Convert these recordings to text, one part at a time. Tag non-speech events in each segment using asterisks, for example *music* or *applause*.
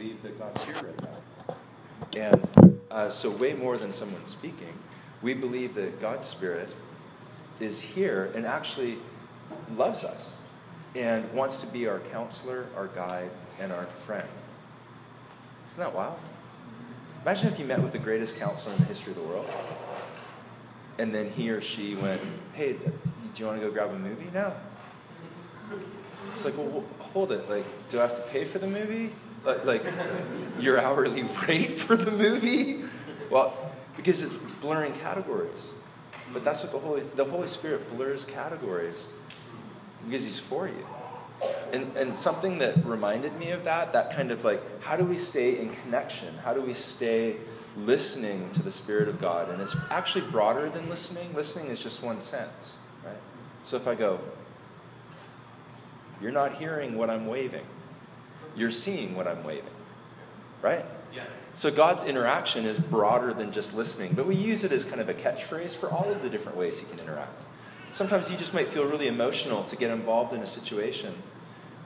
believe that God's here right now. And uh, so, way more than someone speaking, we believe that God's Spirit is here and actually loves us and wants to be our counselor, our guide, and our friend. Isn't that wild? Imagine if you met with the greatest counselor in the history of the world, and then he or she went, Hey, do you want to go grab a movie now? It's like, well, hold it. Like, do I have to pay for the movie? Like, your hourly rate for the movie? Well, because it's blurring categories. But that's what the Holy, the Holy Spirit blurs categories because He's for you. And, and something that reminded me of that, that kind of like, how do we stay in connection? How do we stay listening to the Spirit of God? And it's actually broader than listening. Listening is just one sense, right? So if I go, you're not hearing what I'm waving, you're seeing what I'm waving, right? Yeah. So God's interaction is broader than just listening, but we use it as kind of a catchphrase for all of the different ways He can interact. Sometimes you just might feel really emotional to get involved in a situation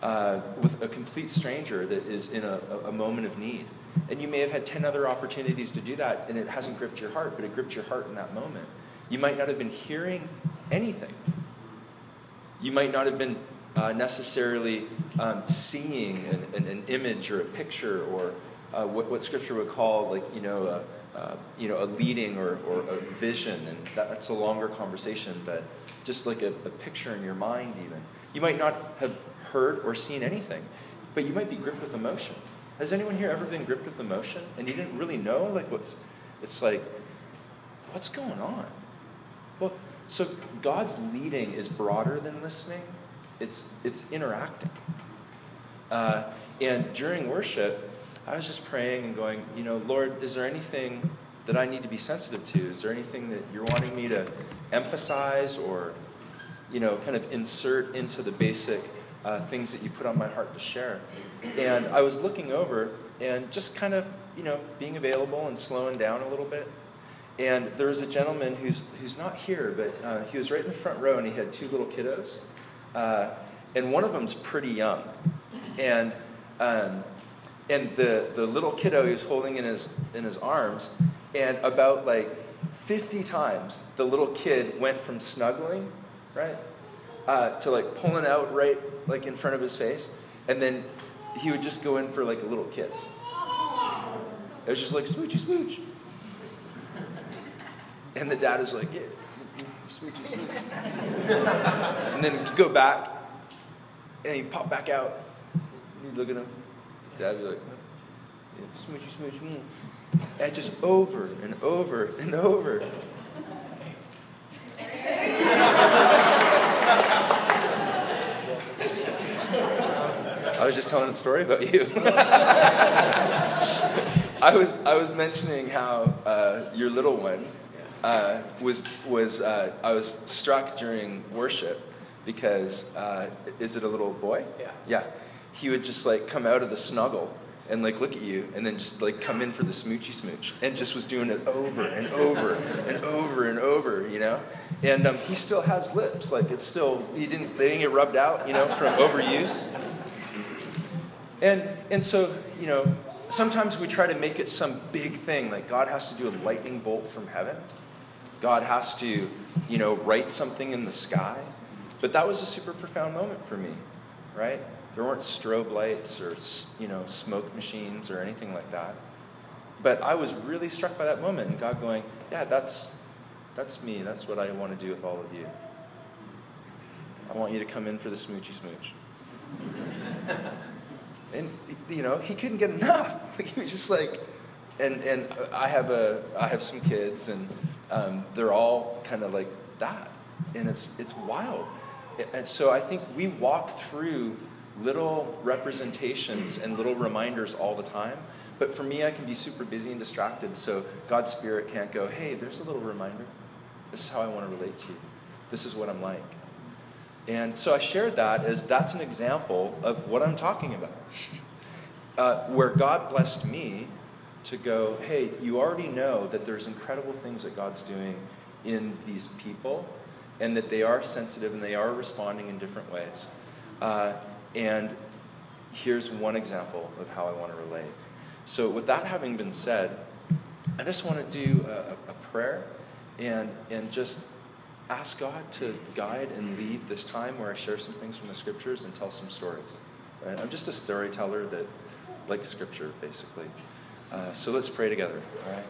uh, with a complete stranger that is in a, a moment of need. And you may have had 10 other opportunities to do that, and it hasn't gripped your heart, but it gripped your heart in that moment. You might not have been hearing anything. You might not have been uh, necessarily um, seeing an, an, an, image or a picture or uh, what, what Scripture would call, like, you know, a, uh, you know, a leading or, or a vision. And that, that's a longer conversation, but just like a, a picture in your mind, even. You might not have heard or seen anything, but you might be gripped with emotion. Has anyone here ever been gripped with emotion and you didn't really know? Like, what's, it's like, what's going on? Well, so God's leading is broader than listening, it's, it's interacting. Uh, and during worship, I was just praying and going, you know, Lord, is there anything that I need to be sensitive to? Is there anything that you're wanting me to emphasize or, you know, kind of insert into the basic uh, things that you put on my heart to share? And I was looking over and just kind of, you know, being available and slowing down a little bit. And there was a gentleman who's, who's not here, but uh, he was right in the front row and he had two little kiddos. Uh, and one of them's pretty young. And, um, and the, the little kiddo he was holding in his, in his arms, and about like 50 times the little kid went from snuggling, right, uh, to like pulling out right like in front of his face. And then he would just go in for like a little kiss. It was just like smoochy smooch. And the dad is like, yeah, and then you go back, and he pop back out. You look at him. His dad be like, yeah, smoochy smooch. Mm. And just over and over and over. I was just telling a story about you. *laughs* I was I was mentioning how uh, your little one uh, was was uh, I was struck during worship because uh, is it a little boy? Yeah. Yeah. He would just like come out of the snuggle and like look at you and then just like come in for the smoochy smooch and just was doing it over and over and over and over, you know. And um, he still has lips, like it's still he didn't they didn't get rubbed out, you know, from overuse. And and so you know sometimes we try to make it some big thing, like God has to do a lightning bolt from heaven. God has to, you know, write something in the sky. But that was a super profound moment for me, right? There weren't strobe lights or, you know, smoke machines or anything like that. But I was really struck by that moment and God going, yeah, that's, that's me. That's what I want to do with all of you. I want you to come in for the smoochy smooch. *laughs* and, you know, he couldn't get enough. *laughs* he was just like, and, and I have a, I have some kids and um, they're all kind of like that. And it's, it's wild. And so I think we walk through little representations and little reminders all the time. But for me, I can be super busy and distracted, so God's Spirit can't go, hey, there's a little reminder. This is how I want to relate to you. This is what I'm like. And so I shared that as that's an example of what I'm talking about. *laughs* uh, where God blessed me to go, hey, you already know that there's incredible things that God's doing in these people and that they are sensitive and they are responding in different ways. Uh, and here's one example of how I want to relate. So, with that having been said, I just want to do a, a prayer and, and just ask God to guide and lead this time where I share some things from the scriptures and tell some stories. Right? I'm just a storyteller that likes scripture, basically. Uh, so let's pray together, all right?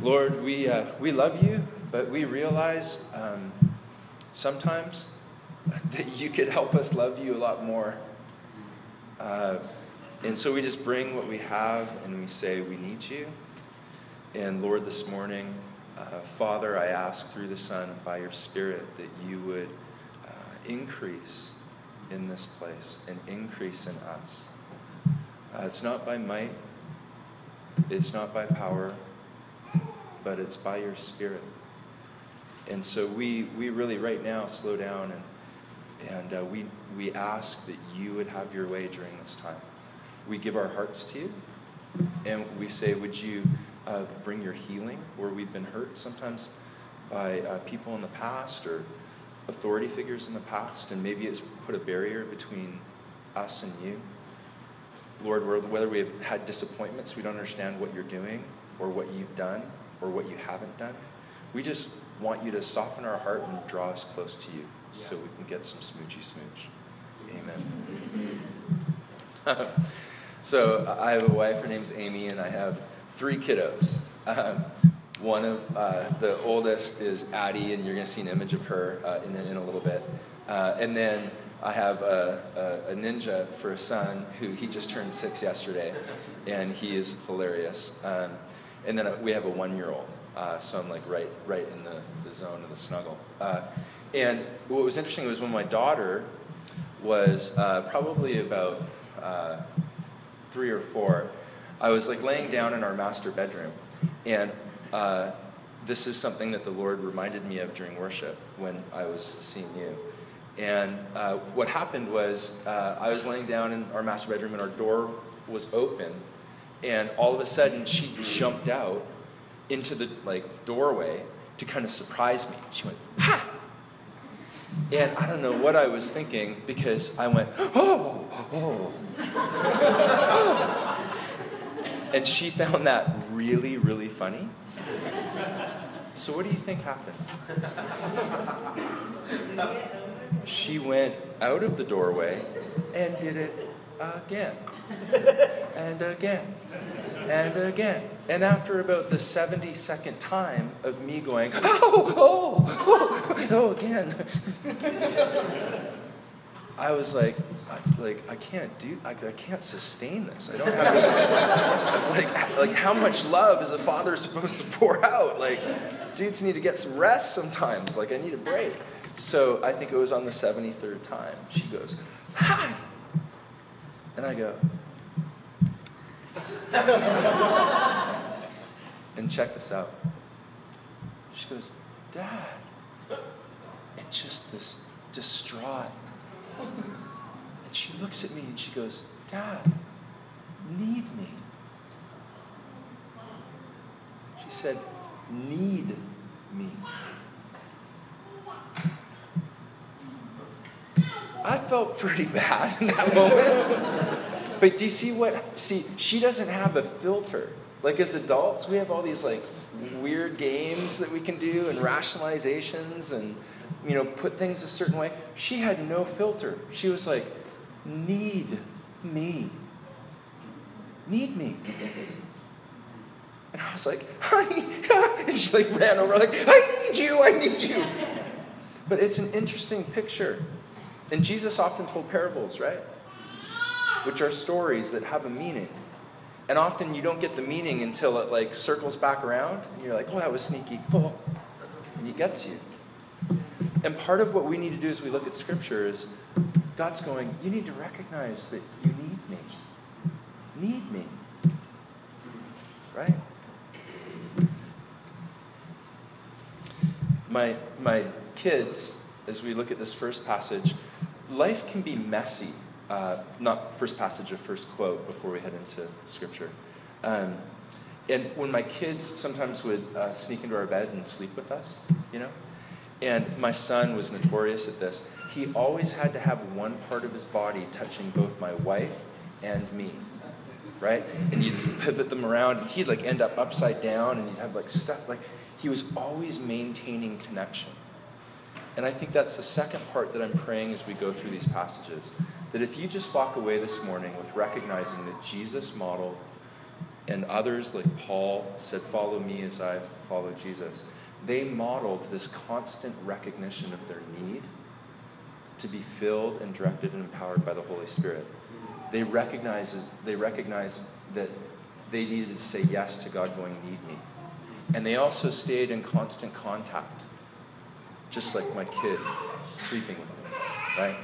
Lord, we, uh, we love you, but we realize um, sometimes *laughs* that you could help us love you a lot more. Uh, and so we just bring what we have and we say, We need you. And Lord, this morning, uh, Father, I ask through the Son by your Spirit that you would uh, increase in this place and increase in us. Uh, it's not by might, it's not by power, but it's by your Spirit. And so we, we really, right now, slow down and, and uh, we, we ask that you would have your way during this time. We give our hearts to you, and we say, Would you uh, bring your healing where we've been hurt sometimes by uh, people in the past or authority figures in the past, and maybe it's put a barrier between us and you? Lord, whether we have had disappointments, we don't understand what you're doing or what you've done or what you haven't done. We just want you to soften our heart and draw us close to you so we can get some smoochy smooch. Amen. *laughs* so I have a wife, her name's Amy, and I have three kiddos. Um, one of uh, the oldest is Addie, and you're going to see an image of her uh, in, in a little bit. Uh, and then I have a, a, a, ninja for a son who he just turned six yesterday, and he is hilarious. Um, and then we have a one-year-old, uh, so I'm like right right in the, the zone of the snuggle. Uh, and what was interesting was when my daughter was uh, probably about uh, three or four, I was like laying down in our master bedroom, and uh, this is something that the Lord reminded me of during worship when I was seeing you and uh, what happened was uh, I was laying down in our master bedroom and our door was open. And all of a sudden she jumped out into the like doorway to kind of surprise me. She went, ha! And I don't know what I was thinking because I went, oh, oh. oh. and she found that really, really funny. So what do you think happened? *laughs* she went out of the doorway and did it again and again and again. And after about the 72nd time of me going, oh, oh, oh, oh again, I was like, I, like I can't do, I, I can't sustain this. I don't have any, like, like how much love is a father supposed to pour out? Like, dudes need to get some rest sometimes. Like, I need a break. So I think it was on the 73rd time. She goes, Hi! And I go, *laughs* and check this out. She goes, Dad. And just this distraught. And she looks at me and she goes, Dad, need me. She said, Need me. I felt pretty bad in that moment. but do you see what? See, she doesn't have a filter. Like as adults, we have all these like weird games that we can do and rationalizations and you know put things a certain way. She had no filter. She was like, "Need me, need me." And I was like, "Hi," *laughs* and she like ran over like, "I need you, I need you." But it's an interesting picture and Jesus often told parables, right? Which are stories that have a meaning. And often you don't get the meaning until it like circles back around. And you're like, oh, that was sneaky. Oh. *laughs* And he gets you. And part of what we need to do as we look at scripture is God's going, you need to recognize that you need me. Need me. Right? My my kids, as we look at this first passage, life can be messy. Uh, not first passage of first quote before we head into scripture. Um, and when my kids sometimes would uh, sneak into our bed and sleep with us, you know, and my son was notorious at this. he always had to have one part of his body touching both my wife and me. Right? And you'd pivot them around, and he'd like end up upside down, and you'd have like stuff like he was always maintaining connection. And I think that's the second part that I'm praying as we go through these passages. That if you just walk away this morning with recognizing that Jesus modeled and others like Paul said, Follow me as I follow Jesus, they modeled this constant recognition of their need to be filled and directed and empowered by the Holy Spirit. They recognized, they recognized that they needed to say yes to God going, Need me. And they also stayed in constant contact just like my kid sleeping with me, right?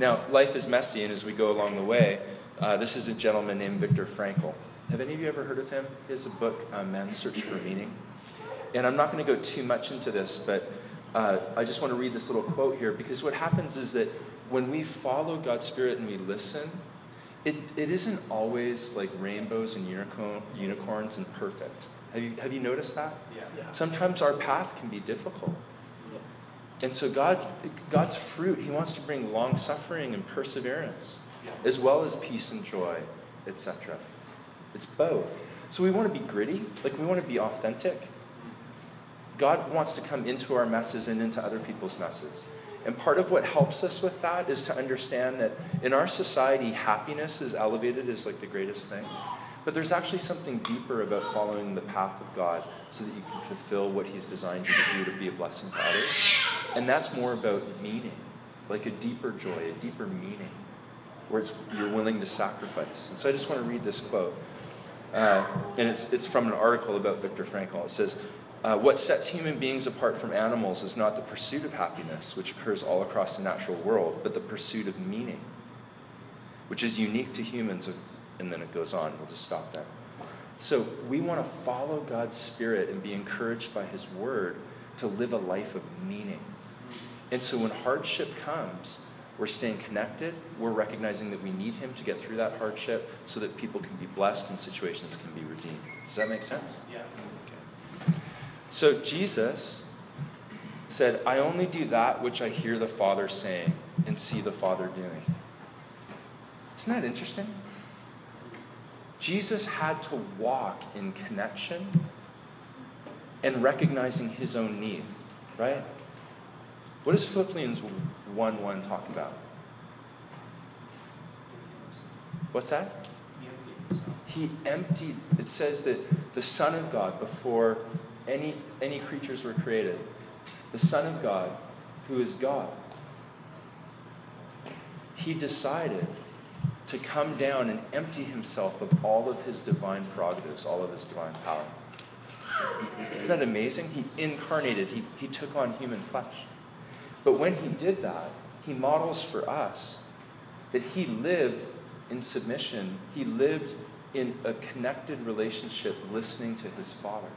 Now, life is messy, and as we go along the way, uh, this is a gentleman named Viktor Frankl. Have any of you ever heard of him? He has a book, uh, Man's Search for Meaning. And I'm not going to go too much into this, but uh, I just want to read this little quote here because what happens is that when we follow God's Spirit and we listen, it, it isn't always like rainbows and unicorn, unicorns and perfect. Have you, have you noticed that? Yeah. yeah. Sometimes our path can be difficult. And so God's, God's fruit, He wants to bring long suffering and perseverance, as well as peace and joy, etc. It's both. So we want to be gritty, like we want to be authentic. God wants to come into our messes and into other people's messes. And part of what helps us with that is to understand that in our society, happiness is elevated as like the greatest thing. But there's actually something deeper about following the path of God so that you can fulfill what He's designed you to do to be a blessing to others. And that's more about meaning, like a deeper joy, a deeper meaning, where it's, you're willing to sacrifice. And so I just want to read this quote. Uh, and it's, it's from an article about Viktor Frankl. It says, uh, What sets human beings apart from animals is not the pursuit of happiness, which occurs all across the natural world, but the pursuit of meaning, which is unique to humans and then it goes on. We'll just stop there. So we want to follow God's Spirit and be encouraged by His Word to live a life of meaning. And so when hardship comes, we're staying connected. We're recognizing that we need Him to get through that hardship so that people can be blessed and situations can be redeemed. Does that make sense? Yeah. Okay. So Jesus said, I only do that which I hear the Father saying and see the Father doing. Isn't that interesting? Jesus had to walk in connection and recognizing his own need, right? What does Philippians 1 1 talk about? What's that? He emptied, himself. He emptied. it says that the Son of God, before any, any creatures were created, the Son of God, who is God, he decided to come down and empty himself of all of his divine prerogatives, all of his divine power. Isn't that amazing? He incarnated, he, he took on human flesh. But when he did that, he models for us that he lived in submission, he lived in a connected relationship, listening to his Father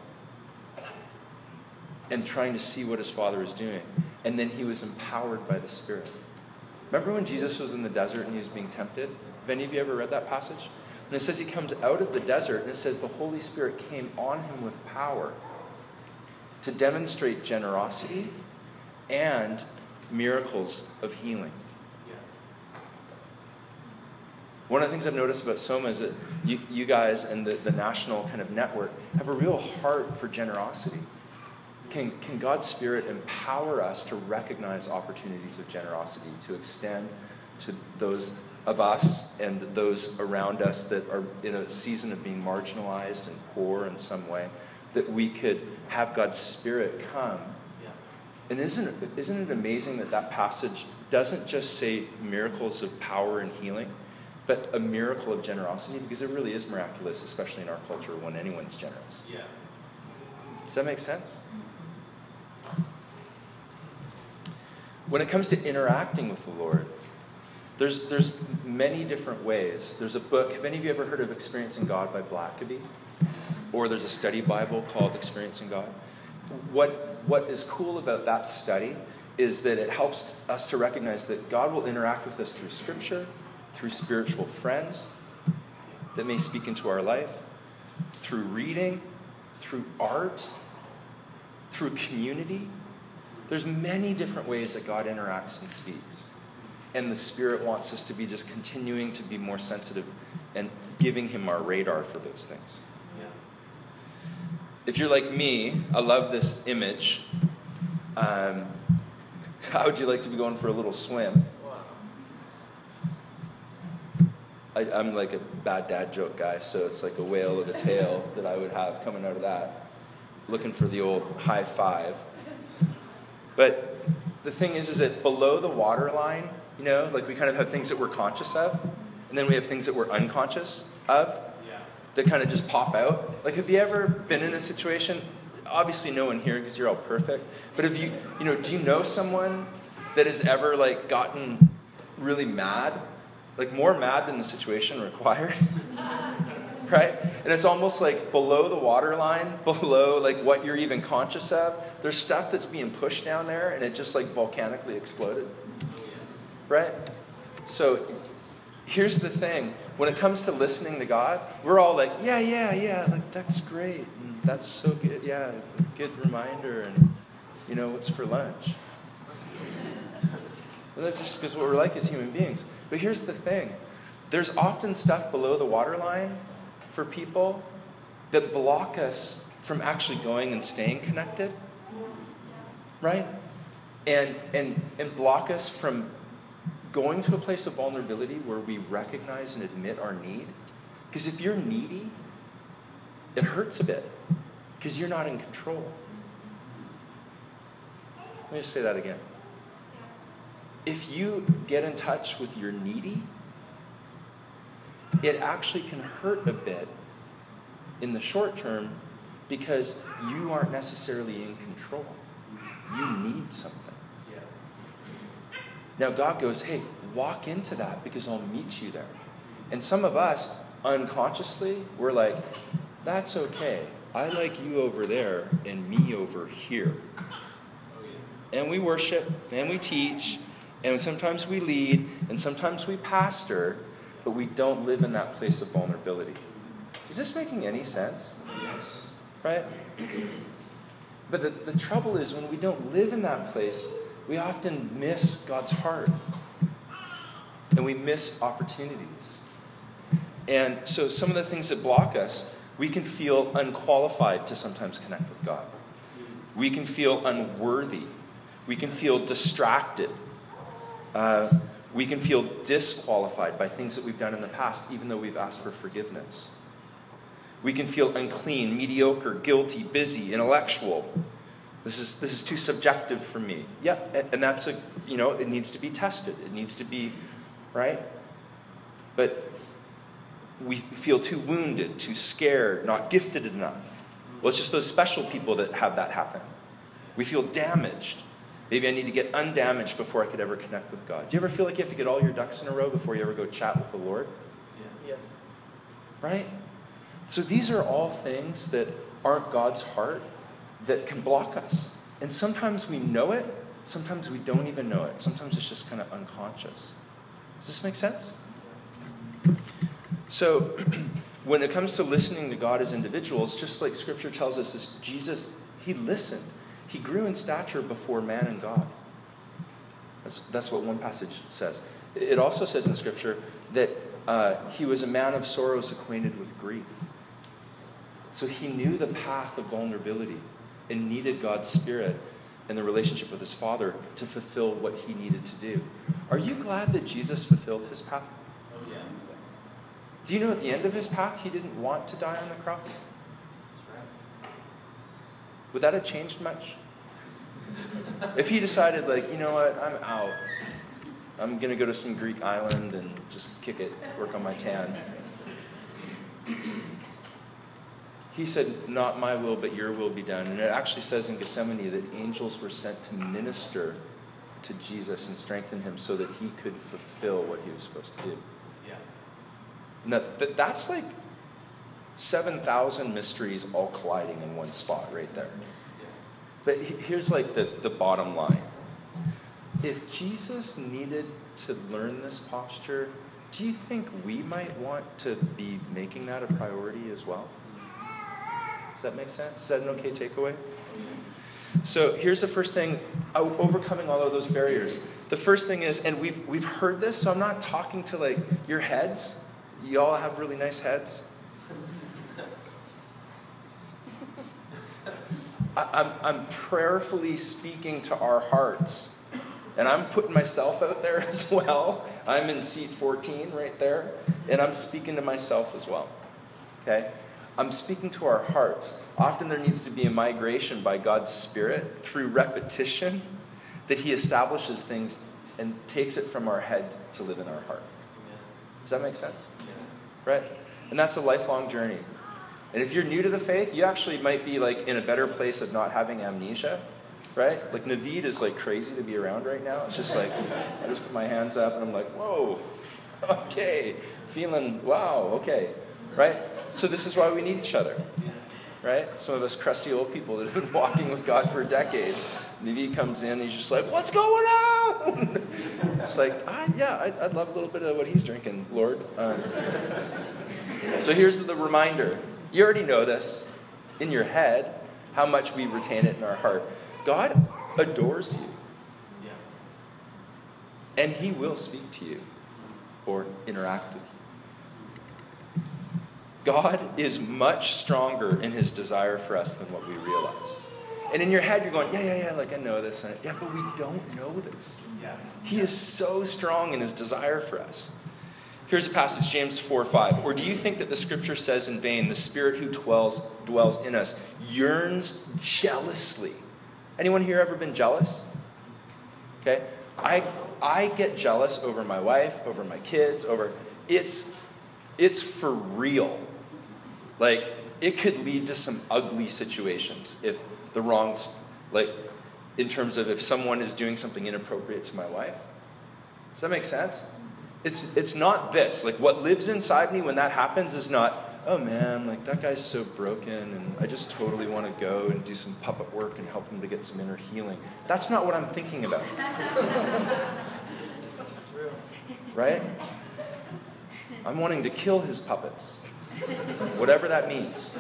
and trying to see what his Father is doing. And then he was empowered by the Spirit. Remember when Jesus was in the desert and he was being tempted? Have any of you ever read that passage? And it says he comes out of the desert, and it says the Holy Spirit came on him with power to demonstrate generosity and miracles of healing. One of the things I've noticed about Soma is that you, you guys and the, the national kind of network have a real heart for generosity. Can, can God's Spirit empower us to recognize opportunities of generosity, to extend to those of us and those around us that are in a season of being marginalized and poor in some way, that we could have God's Spirit come. And isn't it, isn't it amazing that that passage doesn't just say miracles of power and healing, but a miracle of generosity? Because it really is miraculous, especially in our culture when anyone's generous. Yeah. Does that make sense? When it comes to interacting with the Lord, there's, there's many different ways. There's a book, have any of you ever heard of Experiencing God by Blackaby? Or there's a study Bible called Experiencing God. What, what is cool about that study is that it helps us to recognize that God will interact with us through Scripture, through spiritual friends that may speak into our life, through reading, through art, through community, There's many different ways that God interacts and speaks. And the Spirit wants us to be just continuing to be more sensitive and giving Him our radar for those things. If you're like me, I love this image. Um, *laughs* how would you like to be going for a little swim? I, am like a bad dad joke guy, so it's like a whale of a tail that I would have coming out of that. Looking for the old high five. But the thing is, is that below the waterline, you know, like we kind of have things that we're conscious of, and then we have things that we're unconscious of that kind of just pop out. Like, have you ever been in a situation? Obviously, no one here because you're all perfect. But have you, you know, do you know someone that has ever like gotten really mad like more mad than the situation *laughs* required. right? And it's almost like below the waterline, *laughs* below like what you're even conscious of. There's stuff that's being pushed down there and it just like volcanically exploded. Right? So here's the thing. When it comes to listening to God, we're all like, yeah, yeah, yeah, like that's great. And that's so good. Yeah, good reminder and you know, what's for lunch? That's just because what we're like as human beings. But here's the thing there's often stuff below the waterline for people that block us from actually going and staying connected. Right? And, and, and block us from going to a place of vulnerability where we recognize and admit our need. Because if you're needy, it hurts a bit because you're not in control. Let me just say that again if you get in touch with your needy, it actually can hurt a bit in the short term because you aren't necessarily in control. You need something. Now, God goes, hey, walk into that because I'll meet you there. And some of us, unconsciously, we're like, that's okay. I like you over there and me over here. And we worship and we teach and sometimes we lead, and sometimes we pastor, but we don't live in that place of vulnerability. Is this making any sense? Yes. Right? *clears throat* But the, the trouble is, when we don't live in that place, we often miss God's heart. And we miss opportunities. And so, some of the things that block us, we can feel unqualified to sometimes connect with God. We can feel unworthy. We can feel distracted uh, we can feel disqualified by things that we've done in the past, even though we've asked for forgiveness. We can feel unclean, mediocre, guilty, busy, intellectual. This is, this is too subjective for me. Yeah, and that's a, you know, it needs to be tested. It needs to be, right? But we feel too wounded, too scared, not gifted enough. Well, it's just those special people that have that happen. We feel damaged. Maybe I need to get undamaged before I could ever connect with God. Do you ever feel like you have to get all your ducks in a row before you ever go chat with the Lord? Yeah. Yes. Right? So these are all things that aren't God's heart that can block us. And sometimes we know it, sometimes we don't even know it. Sometimes it's just kind of unconscious. Does this make sense? So, *clears throat* when it comes to listening to God as individuals, just like Scripture tells us, is Jesus, He listened. He grew in stature before man and God. That's, that's what one passage says. It also says in Scripture that uh, he was a man of sorrows acquainted with grief. So he knew the path of vulnerability and needed God's Spirit and the relationship with his Father to fulfill what he needed to do. Are you glad that Jesus fulfilled his path? Oh, yeah. Do you know at the end of his path, he didn't want to die on the cross? Would that have changed much? *laughs* if he decided, like, you know what, I'm out. I'm going to go to some Greek island and just kick it, work on my tan. He said, Not my will, but your will be done. And it actually says in Gethsemane that angels were sent to minister to Jesus and strengthen him so that he could fulfill what he was supposed to do. Yeah. Now, that, that's like 7,000 mysteries all colliding in one spot right there. But here's like the, the bottom line. If Jesus needed to learn this posture, do you think we might want to be making that a priority as well? That make sense? Is that an okay takeaway? So here's the first thing uh, overcoming all of those barriers. The first thing is, and we've, we've heard this, so I'm not talking to like your heads. You all have really nice heads. I, I'm, I'm prayerfully speaking to our hearts. And I'm putting myself out there *laughs* as well. I'm in seat 14 right there, and I'm speaking to myself as well. Okay? I'm speaking to our hearts. Often there needs to be a migration by God's Spirit through repetition that He establishes things and takes it from our head to live in our heart. Does that make sense? Right? And that's a lifelong journey. And if you're new to the faith, you actually might be like in a better place of not having amnesia, right? Like Naveed is like crazy to be around right now. It's just like I just put my hands up and I'm like, whoa, *laughs* okay, feeling wow, okay, right? So this is why we need each other, right? Some of us crusty old people that have been walking with God for decades. Naveed comes in, he's just like, what's going on? *laughs* it's like, ah, yeah, I'd, I'd, love a little bit of what he's drinking, Lord. Um, so here's the reminder you already know this in your head, how much we retain it in our heart. God adores you. Yeah. And He will speak to you or interact with you. God is much stronger in His desire for us than what we realize. And in your head, you're going, yeah, yeah, yeah, like I know this. Yeah, but we don't know this. Yeah. He is so strong in His desire for us. Here's a passage, James 4 5. Or do you think that the scripture says in vain, the Spirit who dwells, dwells in us yearns jealously? Anyone here ever been jealous? Okay? I, I get jealous over my wife, over my kids, over. It's, it's for real. Like, it could lead to some ugly situations if the wrongs, like, in terms of if someone is doing something inappropriate to my wife. Does that make sense? It's, it's not this. Like, what lives inside me when that happens is not, oh man, like that guy's so broken and I just totally want to go and do some puppet work and help him to get some inner healing. That's not what I'm thinking about. *laughs* right? I'm wanting to kill his puppets, whatever that means.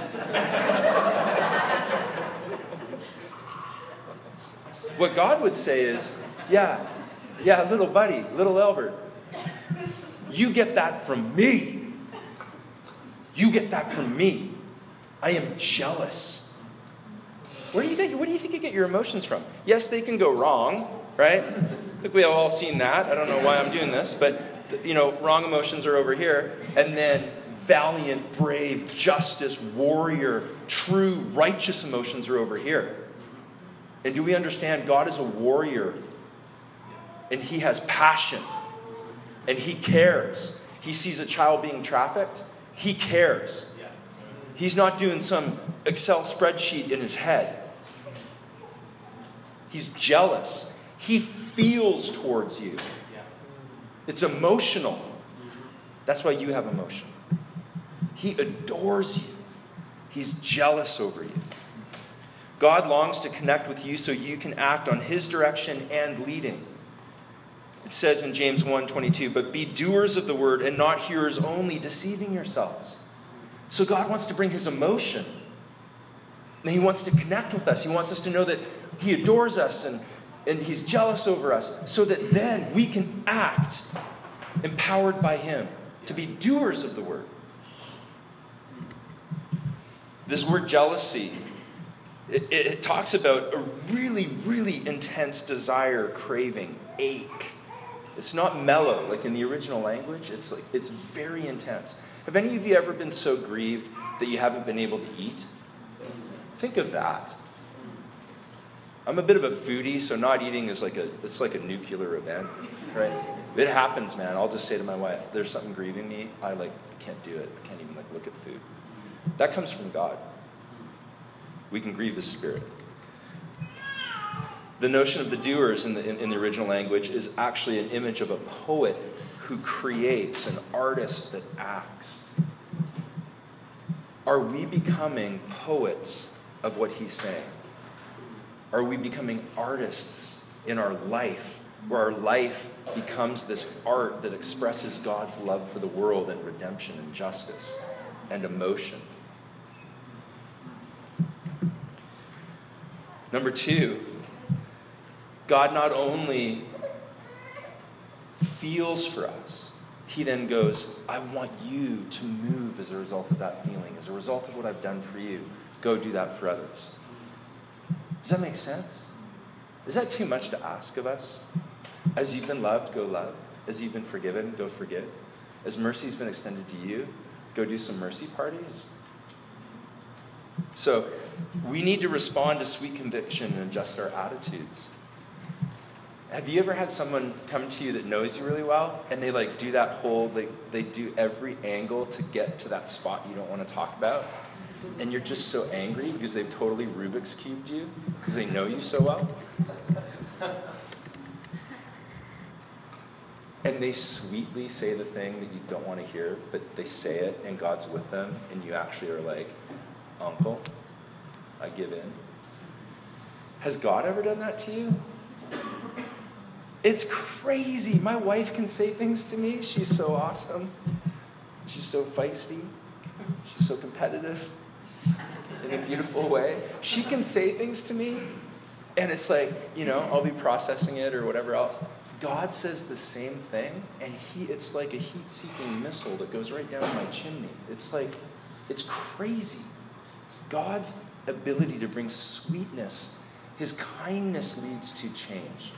what God would say is, yeah, yeah, little buddy, little Albert, you get that from me. You get that from me. I am jealous. Where do you get, where do you think you get your emotions from? Yes, they can go wrong, right? I think we have all seen that. I don't know why I'm doing this, but you know, wrong emotions are over here, and then valiant, brave, justice, warrior, true, righteous emotions are over here. And do we understand God is a warrior and he has passion and he cares. He sees a child being trafficked, he cares. He's not doing some Excel spreadsheet in his head. He's jealous. He feels towards you. It's emotional. That's why you have emotion. He adores you. He's jealous over you. God longs to connect with you so you can act on his direction and leading. It says in James 1:22, "But be doers of the word and not hearers only, deceiving yourselves." So God wants to bring his emotion. And he wants to connect with us. He wants us to know that he adores us and, and he's jealous over us so that then we can act empowered by him to be doers of the word. This word jealousy it, it, talks about a really, really intense desire, craving, ache it's not mellow like in the original language. It's like it's very intense. Have any of you ever been so grieved that you haven't been able to eat? Think of that. I'm a bit of a foodie, so not eating is like a it's like a nuclear event, right? It happens, man. I'll just say to my wife, "There's something grieving me. I like can't do it. I can't even like look at food." That comes from God. We can grieve His Spirit. The notion of the doers in the, in, in the original language is actually an image of a poet who creates, an artist that acts. Are we becoming poets of what he's saying? Are we becoming artists in our life, where our life becomes this art that expresses God's love for the world and redemption and justice and emotion? Number two, God not only feels for us, he then goes, I want you to move as a result of that feeling, as a result of what I've done for you. Go do that for others. Does that make sense? Is that too much to ask of us? As you've been loved, go love. As you've been forgiven, go forgive. As mercy's been extended to you, go do some mercy parties. So we need to respond to sweet conviction and adjust our attitudes. Have you ever had someone come to you that knows you really well and they like do that whole they, they do every angle to get to that spot you don't want to talk about? And you're just so angry because they've totally Rubik's cubed you because they know you so well? *laughs* and they sweetly say the thing that you don't want to hear, but they say it and God's with them, and you actually are like, Uncle, I give in. Has God ever done that to you? It's crazy. My wife can say things to me. She's so awesome. She's so feisty. She's so competitive in a beautiful way. She can say things to me, and it's like, you know, I'll be processing it or whatever else. God says the same thing, and he it's like a heat-seeking missile that goes right down my chimney. It's like it's crazy. God's ability to bring sweetness, his kindness leads to change.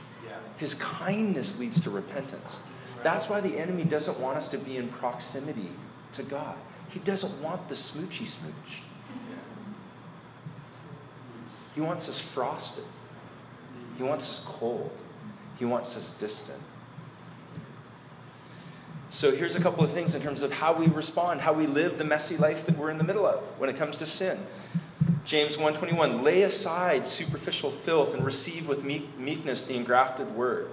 His kindness leads to repentance. That's why the enemy doesn't want us to be in proximity to God. He doesn't want the smoochy smooch. He wants us frosted. He wants us cold. He wants us distant. So here's a couple of things in terms of how we respond, how we live the messy life that we're in the middle of when it comes to sin. James 1:21 lay aside superficial filth and receive with meekness the engrafted word.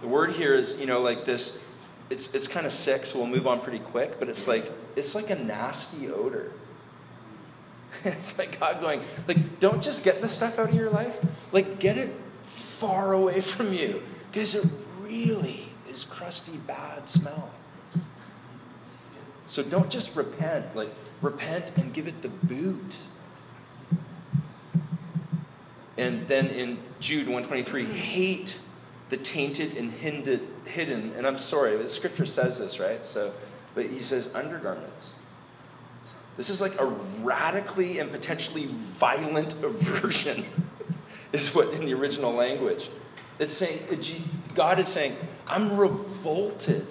The word here is, you know, like this it's it's kind of sick, so we'll move on pretty quick, but it's like it's like a nasty odor. *laughs* It's like God going, like, don't just get this stuff out of your life, like get it far away from you. Because it really is crusty, bad smell. So don't just repent, like repent and give it the boot. And then in Jude 123, hate the tainted and hidden. And I'm sorry, the scripture says this, right? So, but he says undergarments. This is like a radically and potentially violent *laughs* aversion, is what in the original language. It's saying, uh, God is saying, I'm revolted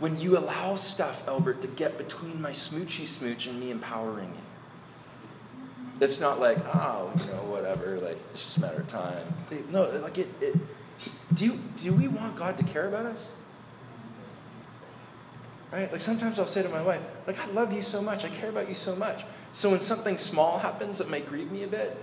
when you allow stuff, Albert, to get between my smoochy smooch and me empowering you. It's not like, oh, you know, whatever, like, it's just a matter of time. No, like, it, it do, do we want God to care about us? Right? Like, sometimes I'll say to my wife, like, I love you so much, I care about you so much. So when something small happens that might grieve me a bit,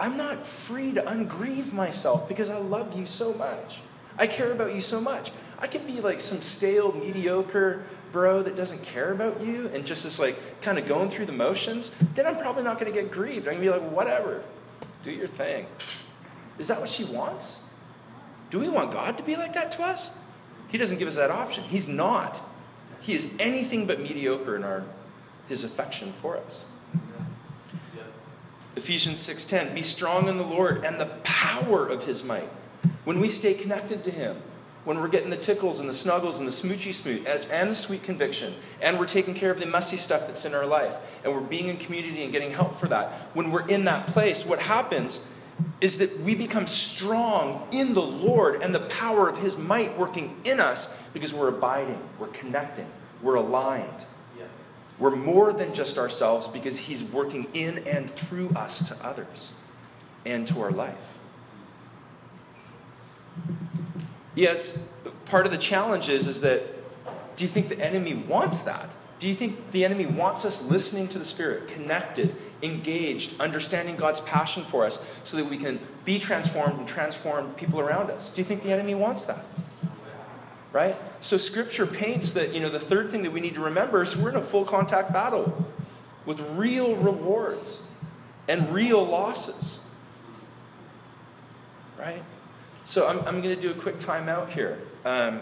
I'm not free to ungrieve myself because I love you so much. I care about you so much. I can be like some stale, mediocre, bro that doesn't care about you and just is like kind of going through the motions, then I'm probably not going to get grieved. I'm going to be like, whatever, do your thing. Is that what she wants? Do we want God to be like that to us? He doesn't give us that option. He's not. He is anything but mediocre in our his affection for us. Ephesians 6:10 Be strong in the Lord and the power of his might. When we stay connected to him, when we're getting the tickles and the snuggles and the smoochy smoot and the sweet conviction, and we're taking care of the messy stuff that's in our life, and we're being in community and getting help for that, when we're in that place, what happens is that we become strong in the Lord and the power of His might working in us because we're abiding, we're connecting, we're aligned. We're more than just ourselves because He's working in and through us to others and to our life. Yes, part of the challenge is, is that do you think the enemy wants that? Do you think the enemy wants us listening to the Spirit, connected, engaged, understanding God's passion for us so that we can be transformed and transform people around us? Do you think the enemy wants that? Right? So scripture paints that, you know, the third thing that we need to remember is we're in a full contact battle with real rewards and real losses. Right? So I'm, I'm going to do a quick timeout here. Um,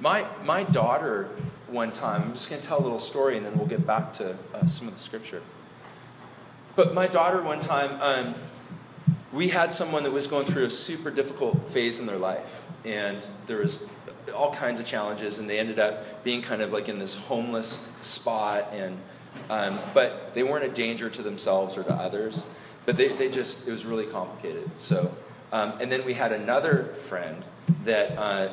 my, my daughter, one time, I'm just going to tell a little story and then we'll get back to uh, some of the scripture. But my daughter, one time, um, we had someone that was going through a super difficult phase in their life. And there was all kinds of challenges, and they ended up being kind of like in this homeless spot. And, um, but they weren't a danger to themselves or to others. But they, they just, it was really complicated. So, um, and then we had another friend that uh,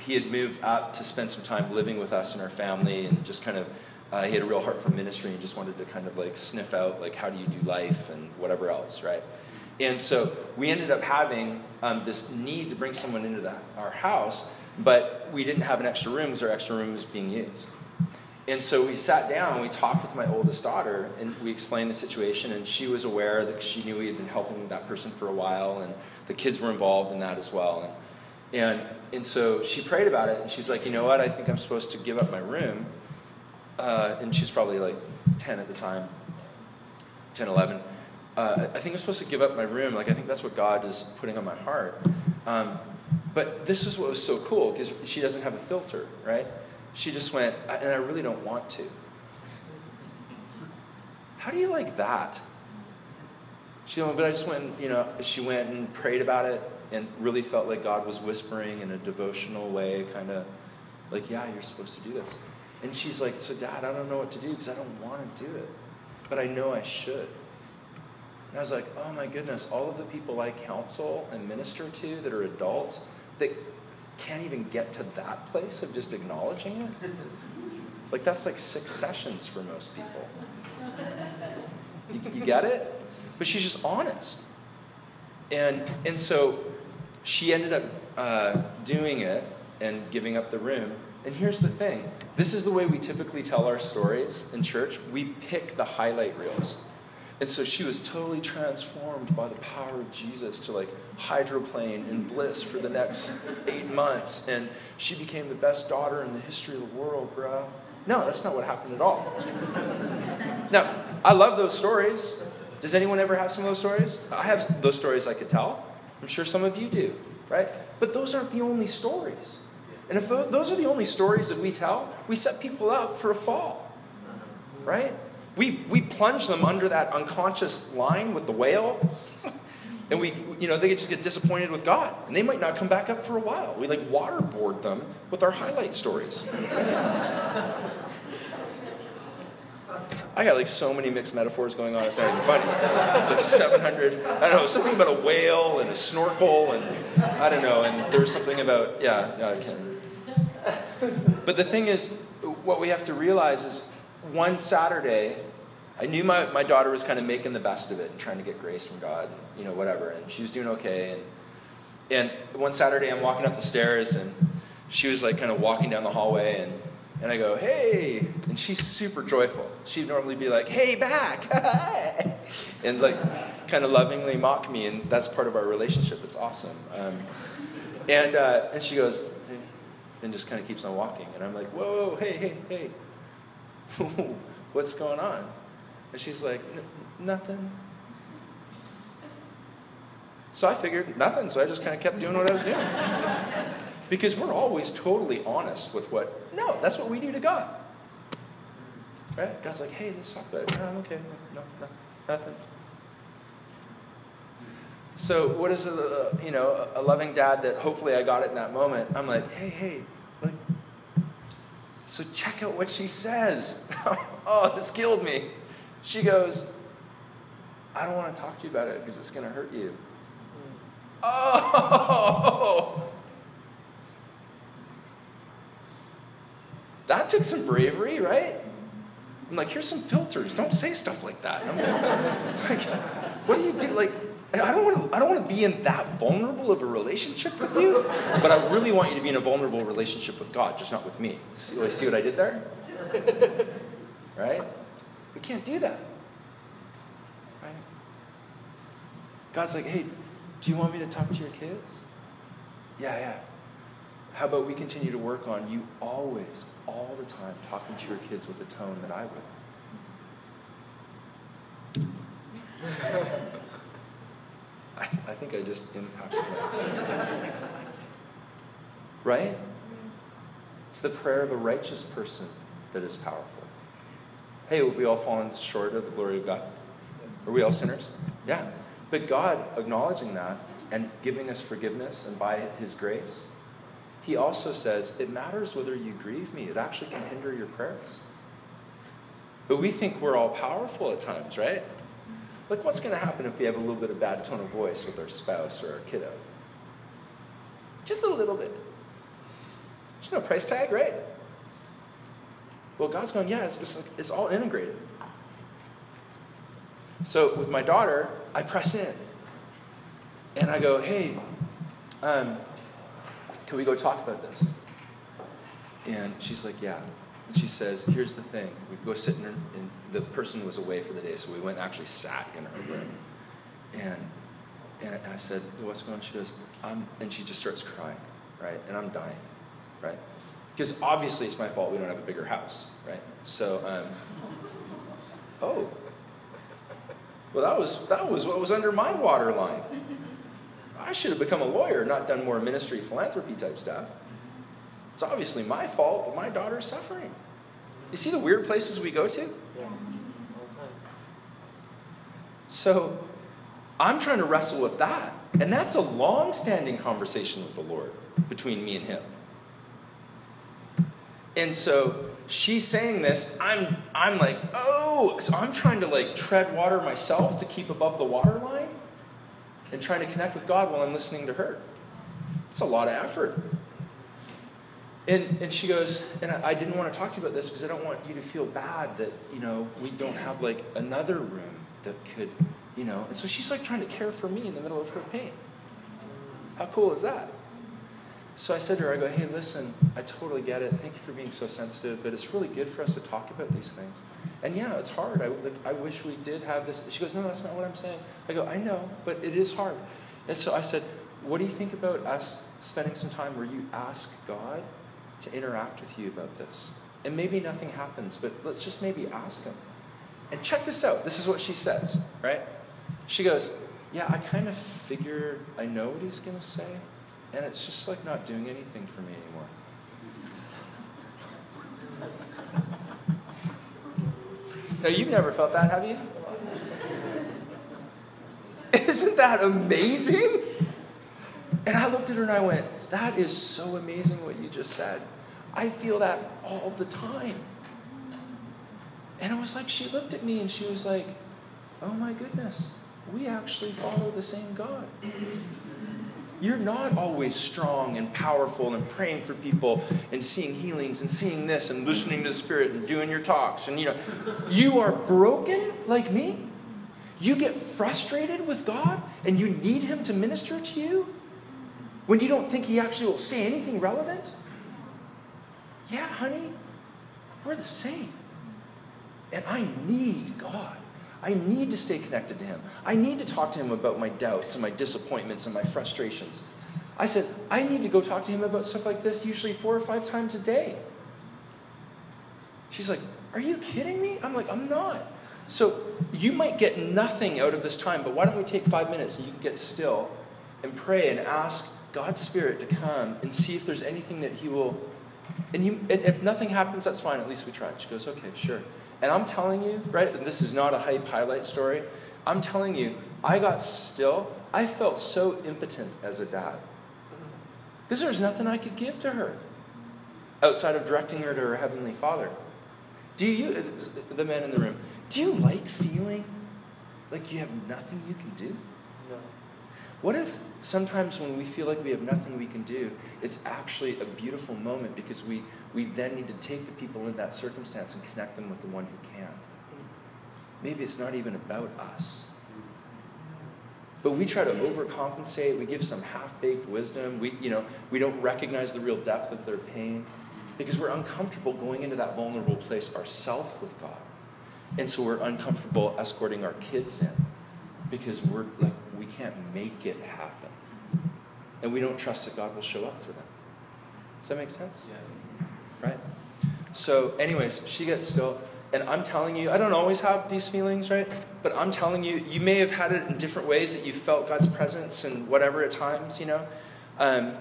he had moved up to spend some time living with us and our family and just kind of uh, he had a real heart for ministry and just wanted to kind of like sniff out like how do you do life and whatever else right? And so we ended up having um, this need to bring someone into the, our house but we didn't have an extra room because our extra room was being used and so we sat down and we talked with my oldest daughter and we explained the situation and she was aware that she knew we had been helping that person for a while and the kids were involved in that as well and and, and so she prayed about it, and she's like, you know what? I think I'm supposed to give up my room. Uh, and she's probably like 10 at the time, 10, 11. Uh, I think I'm supposed to give up my room. Like, I think that's what God is putting on my heart. Um, but this is what was so cool because she doesn't have a filter, right? She just went, and I really don't want to. How do you like that? She went, but I just went, you know, she went and prayed about it, and really felt like God was whispering in a devotional way, kind of like, yeah, you're supposed to do this. And she's like, so dad, I don't know what to do because I don't want to do it, but I know I should. And I was like, oh my goodness, all of the people I counsel and minister to that are adults that can't even get to that place of just acknowledging it. Like that's like six sessions for most people. You, you get it? But she's just honest. And, and so she ended up uh, doing it and giving up the room. And here's the thing this is the way we typically tell our stories in church. We pick the highlight reels. And so she was totally transformed by the power of Jesus to like hydroplane in bliss for the next eight months. And she became the best daughter in the history of the world, bro. No, that's not what happened at all. *laughs* now, I love those stories. Does anyone ever have some of those stories? I have those stories I could tell. I'm sure some of you do, right? But those aren't the only stories. And if those are the only stories that we tell, we set people up for a fall, right? We, we plunge them under that unconscious line with the whale, *laughs* and we, you know, they just get disappointed with God, and they might not come back up for a while. We like waterboard them with our highlight stories. I got like so many mixed metaphors going on, it's not even funny. It's like 700, I don't know, something about a whale and a snorkel, and I don't know, and there was something about, yeah, I can't. But the thing is, what we have to realize is one Saturday, I knew my, my daughter was kind of making the best of it and trying to get grace from God, you know, whatever, and she was doing okay. And, and one Saturday, I'm walking up the stairs, and she was like kind of walking down the hallway, and and I go, hey. And she's super joyful. She'd normally be like, hey, back. *laughs* and like kind of lovingly mock me. And that's part of our relationship. It's awesome. Um, and, uh, and she goes, hey, and just kind of keeps on walking. And I'm like, whoa, hey, hey, hey. *laughs* What's going on? And she's like, nothing. So I figured nothing. So I just kind of kept doing what I was doing. Because we're always totally honest with what, no, that's what we do to God. Right? God's like, hey, let's talk about it. No, okay, no, no, nothing. So, what is a, you know, a loving dad that hopefully I got it in that moment? I'm like, hey, hey, like, so check out what she says. *laughs* oh, this killed me. She goes, I don't want to talk to you about it because it's going to hurt you. Oh, That took some bravery, right? I'm like, here's some filters. Don't say stuff like that. like, what do you do? Like, I don't want to. I don't want to be in that vulnerable of a relationship with you, but I really want you to be in a vulnerable relationship with God, just not with me. See, see what I did there? Right? We can't do that. Right? God's like, hey, do you want me to talk to your kids? Yeah, yeah. How about we continue to work on you always, all the time, talking to your kids with the tone that I would? *laughs* I, I think I just impacted that. right? It's the prayer of a righteous person that is powerful. Hey, have we all fallen short of the glory of God? Are we all sinners? Yeah. But God acknowledging that and giving us forgiveness and by His grace, He also says, it matters whether you grieve me. It actually can hinder your prayers. But we think we're all powerful at times, right? Like, what's going to happen if we have a little bit of bad tone of voice with our spouse or our kiddo? Just a little bit. There's no price tag, right? Well, God's going, yeah, it's, it's, it's all integrated. So with my daughter, I press in. And I go, hey, um, can we go talk about this? And she's like, yeah. And she says, here's the thing. We go sit in, her, and the person was away for the day, so we went and actually sat in her room. And, and I said, what's going on? She goes, I'm, and she just starts crying, right? And I'm dying, right? Because obviously it's my fault we don't have a bigger house, right? So, um, oh, well, that was, that was what was under my waterline. I should have become a lawyer, not done more ministry philanthropy type stuff. It's obviously my fault that my daughter's suffering. You see the weird places we go to? Yes. So I'm trying to wrestle with that. And that's a long standing conversation with the Lord between me and Him. And so she's saying this, I'm I'm like, oh, so I'm trying to like tread water myself to keep above the water line and trying to connect with God while I'm listening to her. It's a lot of effort. And, and she goes, and I, I didn't want to talk to you about this because I don't want you to feel bad that, you know, we don't have like another room that could, you know. And so she's like trying to care for me in the middle of her pain. How cool is that? So I said to her, I go, hey, listen, I totally get it. Thank you for being so sensitive, but it's really good for us to talk about these things. And yeah, it's hard. I, like, I wish we did have this. She goes, no, that's not what I'm saying. I go, I know, but it is hard. And so I said, what do you think about us spending some time where you ask God to interact with you about this? And maybe nothing happens, but let's just maybe ask Him. And check this out. This is what she says, right? She goes, yeah, I kind of figure I know what He's going to say and it's just like not doing anything for me anymore. Now, you've never felt that, have you? Isn't that amazing? And I looked at her and I went, That is so amazing what you just said. I feel that all the time. And it was like she looked at me and she was like, Oh my goodness, we actually follow the same God you're not always strong and powerful and praying for people and seeing healings and seeing this and listening to the Spirit and doing your talks. And you know, you are broken like me. You get frustrated with God and you need Him to minister to you when you don't think He actually will say anything relevant. Yeah, honey, we're the same. And I need God. I need to stay connected to Him. I need to talk to Him about my doubts and my disappointments and my frustrations. I said, I need to go talk to Him about stuff like this usually four or five times a day. She's like, Are you kidding me? I'm like, I'm not. So you might get nothing out of this time, but why don't we take five minutes and you can get still and pray and ask God's Spirit to come and see if there's anything that He will. And, and if nothing happens, that's fine. At least we tried. She goes, Okay, sure. And I'm telling you, right, this is not a hype highlight story. I'm telling you, I got still. I felt so impotent as a dad. Because there was nothing I could give to her outside of directing her to her Heavenly Father. Do you, uh, the men in the room, do you like feeling like you have nothing you can do? No. What if sometimes when we feel like we have nothing we can do, it's actually a beautiful moment because we, we then need to take the people in that circumstance and connect them with the one who can. Maybe it's not even about us. But we try to overcompensate. We give some half-baked wisdom. We, you know, we don't recognize the real depth of their pain because we're uncomfortable going into that vulnerable place ourselves with God. And so we're uncomfortable escorting our kids in because we're like we can't make it happen. And we don't trust that God will show up for them. Does that make sense? Yeah right? So, anyways, she gets still. And I'm telling you, I don't always have these feelings, right? But I'm telling you, you may have had it in different ways that you felt God's presence and whatever at times, you know? Um,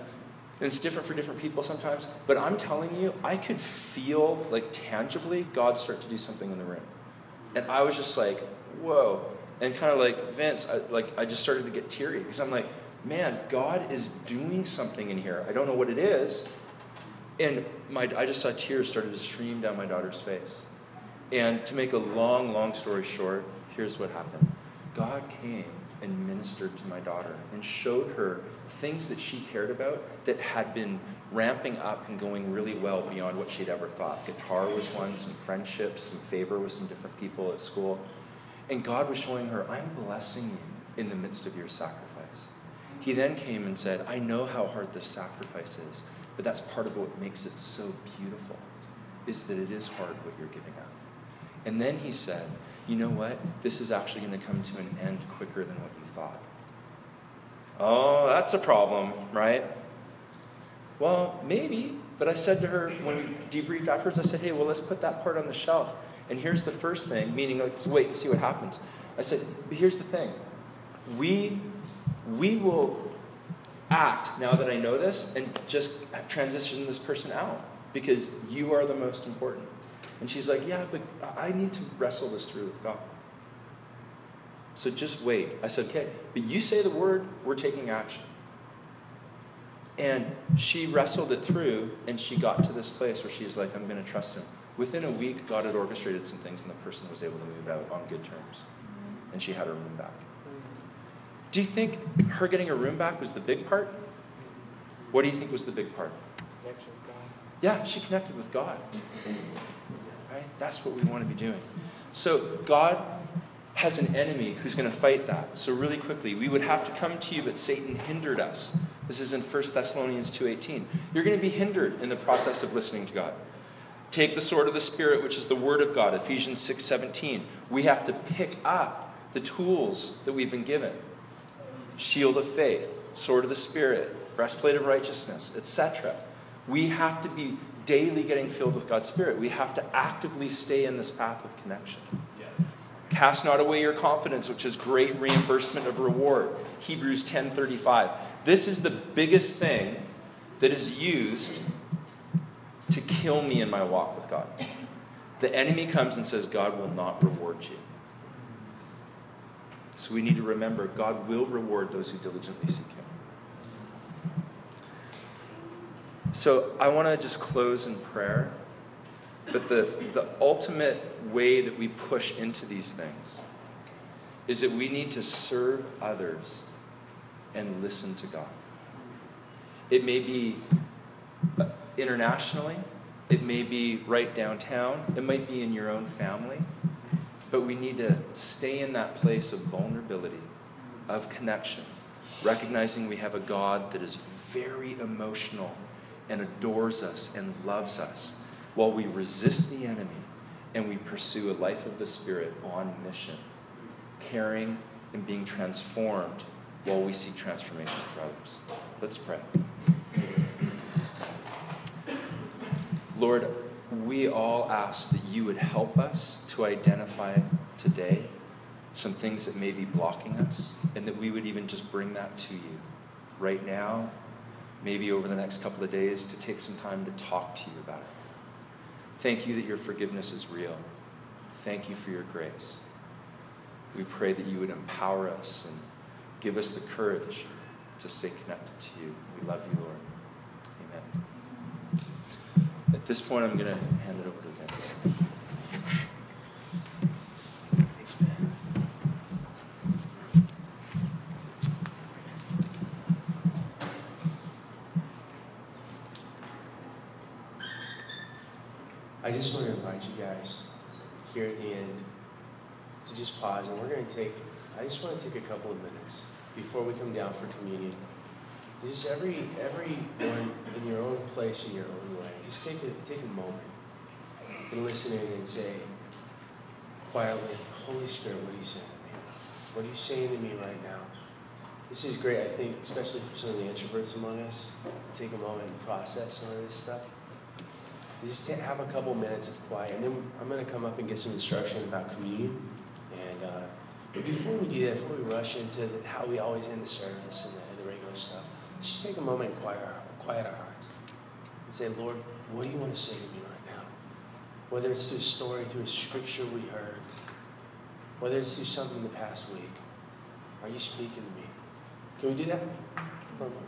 it's different for different people sometimes. But I'm telling you, I could feel, like, tangibly, God start to do something in the room. And I was just like, whoa. And kind of like Vince, I, like I just started to get teary because I'm like, man, God is doing something in here. I don't know what it is, and my I just saw tears started to stream down my daughter's face. And to make a long, long story short, here's what happened. God came and ministered to my daughter and showed her things that she cared about that had been ramping up and going really well beyond what she'd ever thought. Guitar was one, some friendships, some favor with some different people at school. And God was showing her, I'm blessing you in the midst of your sacrifice. He then came and said, I know how hard this sacrifice is, but that's part of what makes it so beautiful, is that it is hard what you're giving up. And then he said, You know what? This is actually going to come to an end quicker than what you thought. Oh, that's a problem, right? Well, maybe. But I said to her when we debriefed afterwards, I said, Hey, well, let's put that part on the shelf. And here's the first thing, meaning let's wait and see what happens. I said, But here's the thing. We, we will act now that I know this and just transition this person out because you are the most important. And she's like, Yeah, but I need to wrestle this through with God. So just wait. I said, Okay, but you say the word, we're taking action. And she wrestled it through, and she got to this place where she's like, I'm going to trust him. Within a week, God had orchestrated some things, and the person was able to move out on good terms. And she had her room back. Do you think her getting her room back was the big part? What do you think was the big part? Yeah, she connected with God. Right? That's what we want to be doing. So God has an enemy who's going to fight that. So really quickly, we would have to come to you, but Satan hindered us. This is in 1 Thessalonians 2:18. You're going to be hindered in the process of listening to God. Take the sword of the spirit, which is the word of God, Ephesians 6:17. We have to pick up the tools that we've been given. Shield of faith, sword of the spirit, breastplate of righteousness, etc. We have to be daily getting filled with God's Spirit. We have to actively stay in this path of connection. Cast not away your confidence, which is great reimbursement of reward. Hebrews 10:35. This is the biggest thing that is used to kill me in my walk with God. The enemy comes and says, God will not reward you. So we need to remember God will reward those who diligently seek Him. So I want to just close in prayer. But the, the ultimate way that we push into these things is that we need to serve others and listen to God. It may be internationally, it may be right downtown, it might be in your own family, but we need to stay in that place of vulnerability, of connection, recognizing we have a God that is very emotional and adores us and loves us while we resist the enemy and we pursue a life of the Spirit on mission, caring and being transformed while we seek transformation for others. Let's pray. Lord, we all ask that you would help us to identify today some things that may be blocking us, and that we would even just bring that to you right now maybe over the next couple of days to take some time to talk to you about it. Thank you that your forgiveness is real. Thank you for your grace. We pray that you would empower us and give us the courage to stay connected to you. We love you, Lord. Amen. At this point, I'm going to hand it over to Vince. Thanks, man. I just want to invite you guys here at the end to just pause, and we're going to take, I just want to take a couple of minutes before we come down for communion. Just every everyone in your own place, in your own way, just take a, take a moment and listen in and say quietly, Holy Spirit, what are you saying to me? What are you saying to me right now? This is great, I think, especially for some of the introverts among us, to take a moment and process some of this stuff just have a couple minutes of quiet, and then I'm going to come up and get some instruction about communion. And uh, but before we do that, before we rush into the, how we always end the service and the, and the regular stuff, just take a moment and quiet our, quiet our hearts and say, Lord, what do you want to say to me right now? Whether it's through a story, through a scripture we heard, Whether it's through something in the past week, are you speaking to me? Can we do that for a moment?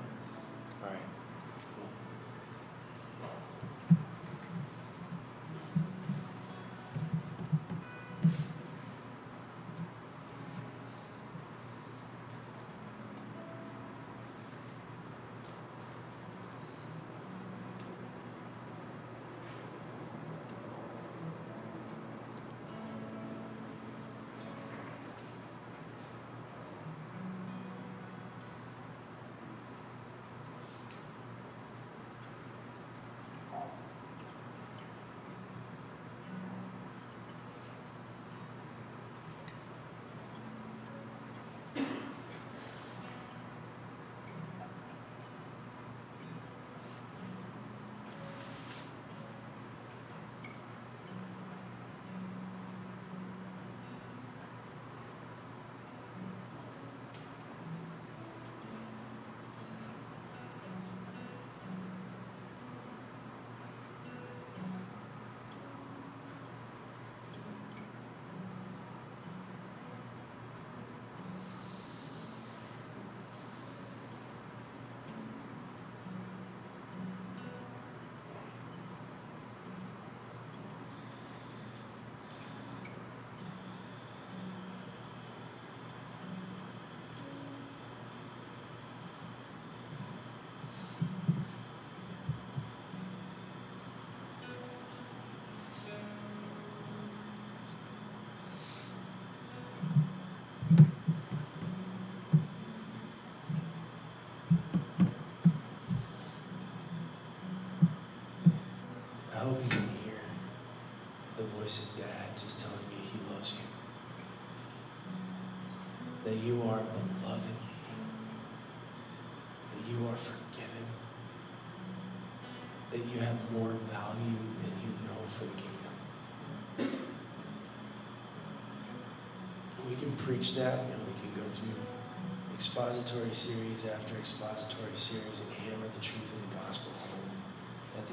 I hope you can hear the voice of Dad just telling you He loves you. That you are beloved. That you are forgiven. That you have more value than you know for the kingdom. And we can preach that and we can go through expository series after expository series and hammer the truth of the gospel home.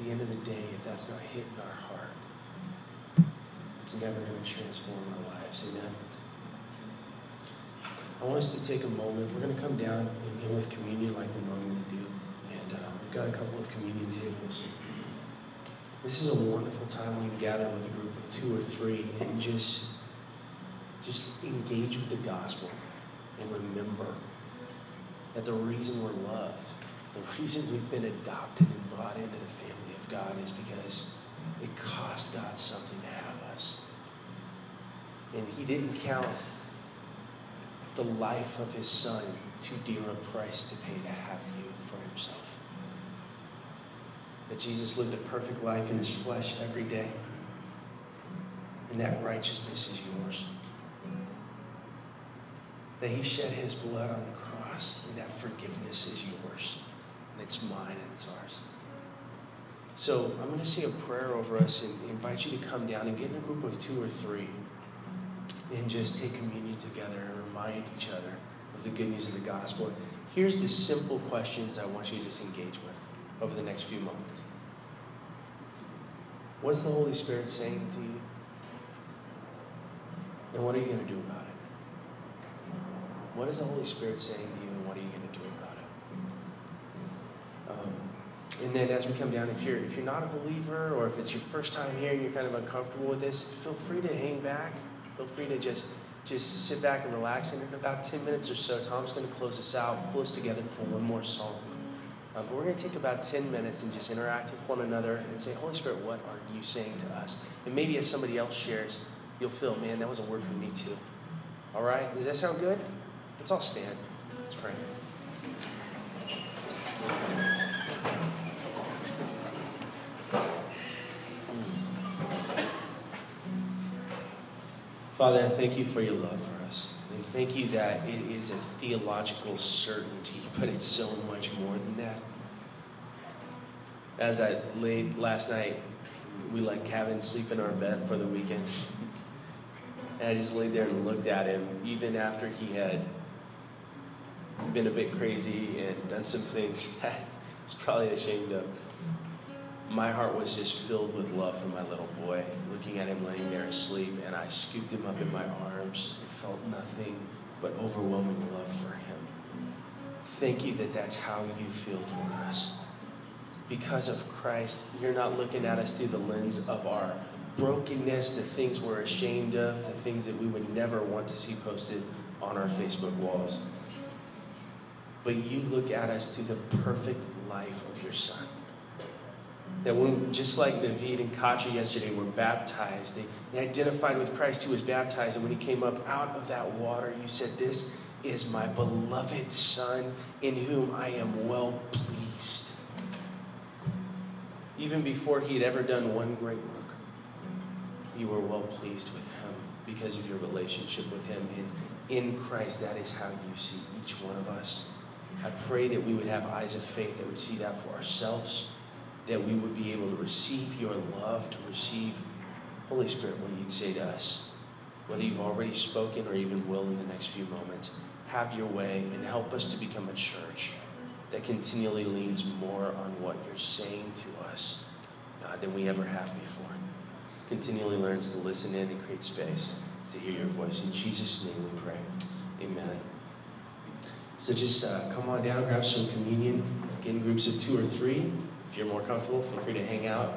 The end of the day, if that's not hitting our heart, it's never going to transform our lives. Amen. I want us to take a moment. We're going to come down and in with communion like we normally do. And uh, we've got a couple of communion tables. This is a wonderful time when you gather with a group of two or three and just, just engage with the gospel and remember that the reason we're loved, the *laughs* reason we've been adopted brought into the family of God is because it cost God something to have us. And He didn't count the life of His Son too dear a price to pay to have you for Himself. That Jesus lived a perfect life in His flesh every day, and that righteousness is yours. That He shed His blood on the cross, and that forgiveness is yours, and it's mine and it's ours. So I'm going to say a prayer over us and invite you to come down and get in a group of two or three and just take communion together and remind each other of the good news of the gospel. Here's the simple questions I want you to just engage with over the next few moments. What's the Holy Spirit saying to you? And what are you going to do about it? What is the Holy Spirit saying then as we come down, if you're if you're not a believer, or if it's your first time here and you're kind of uncomfortable with this, feel free to hang back. Feel free to just just sit back and relax. And in about 10 minutes or so, Tom's going to close us out, pull us together for one more song. Um, but we're going to take about 10 minutes and just interact with one another and say, Holy Spirit, what are you saying to us? And maybe as somebody else shares, you'll feel, man, that was a word for me too. All right? Does that sound good? Let's all stand. Let's pray. Father, I thank you for your love for us. And thank you that it is a theological certainty, *laughs* but it's so much more than that. As I laid last night, we let Kevin sleep in our bed for the weekend. And I just laid there and looked at him, even after he had been a bit crazy and done some things *laughs* that he's probably ashamed of. My heart was just filled with love for my little boy, looking at him laying there asleep, and I scooped him up in my arms and felt nothing but overwhelming love for him. Thank you that that's how you feel toward us. Because of Christ, you're not looking at us through the lens of our brokenness, the things we're ashamed of, the things that we would never want to see posted on our Facebook walls. But you look at us through the perfect life of your son. That when, just like Naveed and Katja yesterday were baptized, they, they identified with Christ who was baptized, and when he came up out of that water, you said, This is my beloved Son in whom I am well pleased. Even before he had ever done one great work, you were well pleased with him because of your relationship with him. And in Christ, that is how you see each one of us. I pray that we would have eyes of faith that would see that for ourselves, that we would be able to receive your love, to receive, Holy Spirit, what you'd say to us, whether you've already spoken or even will in the next few moments. Have your way and help us to become a church that continually leans more on what you're saying to us, God, than we ever have before. Continually learns to listen in and create space to hear your voice. In Jesus' name we pray. Amen. So just uh, come on down, grab some communion. Get in groups of two or three. If you're more comfortable, feel free to hang out.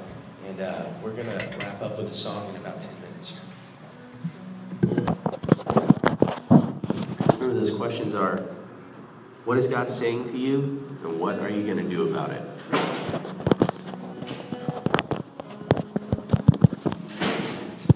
And uh, we're going to wrap up with a song in about 10 minutes here. Remember, those questions are what is God saying to you, and what are you going to do about it?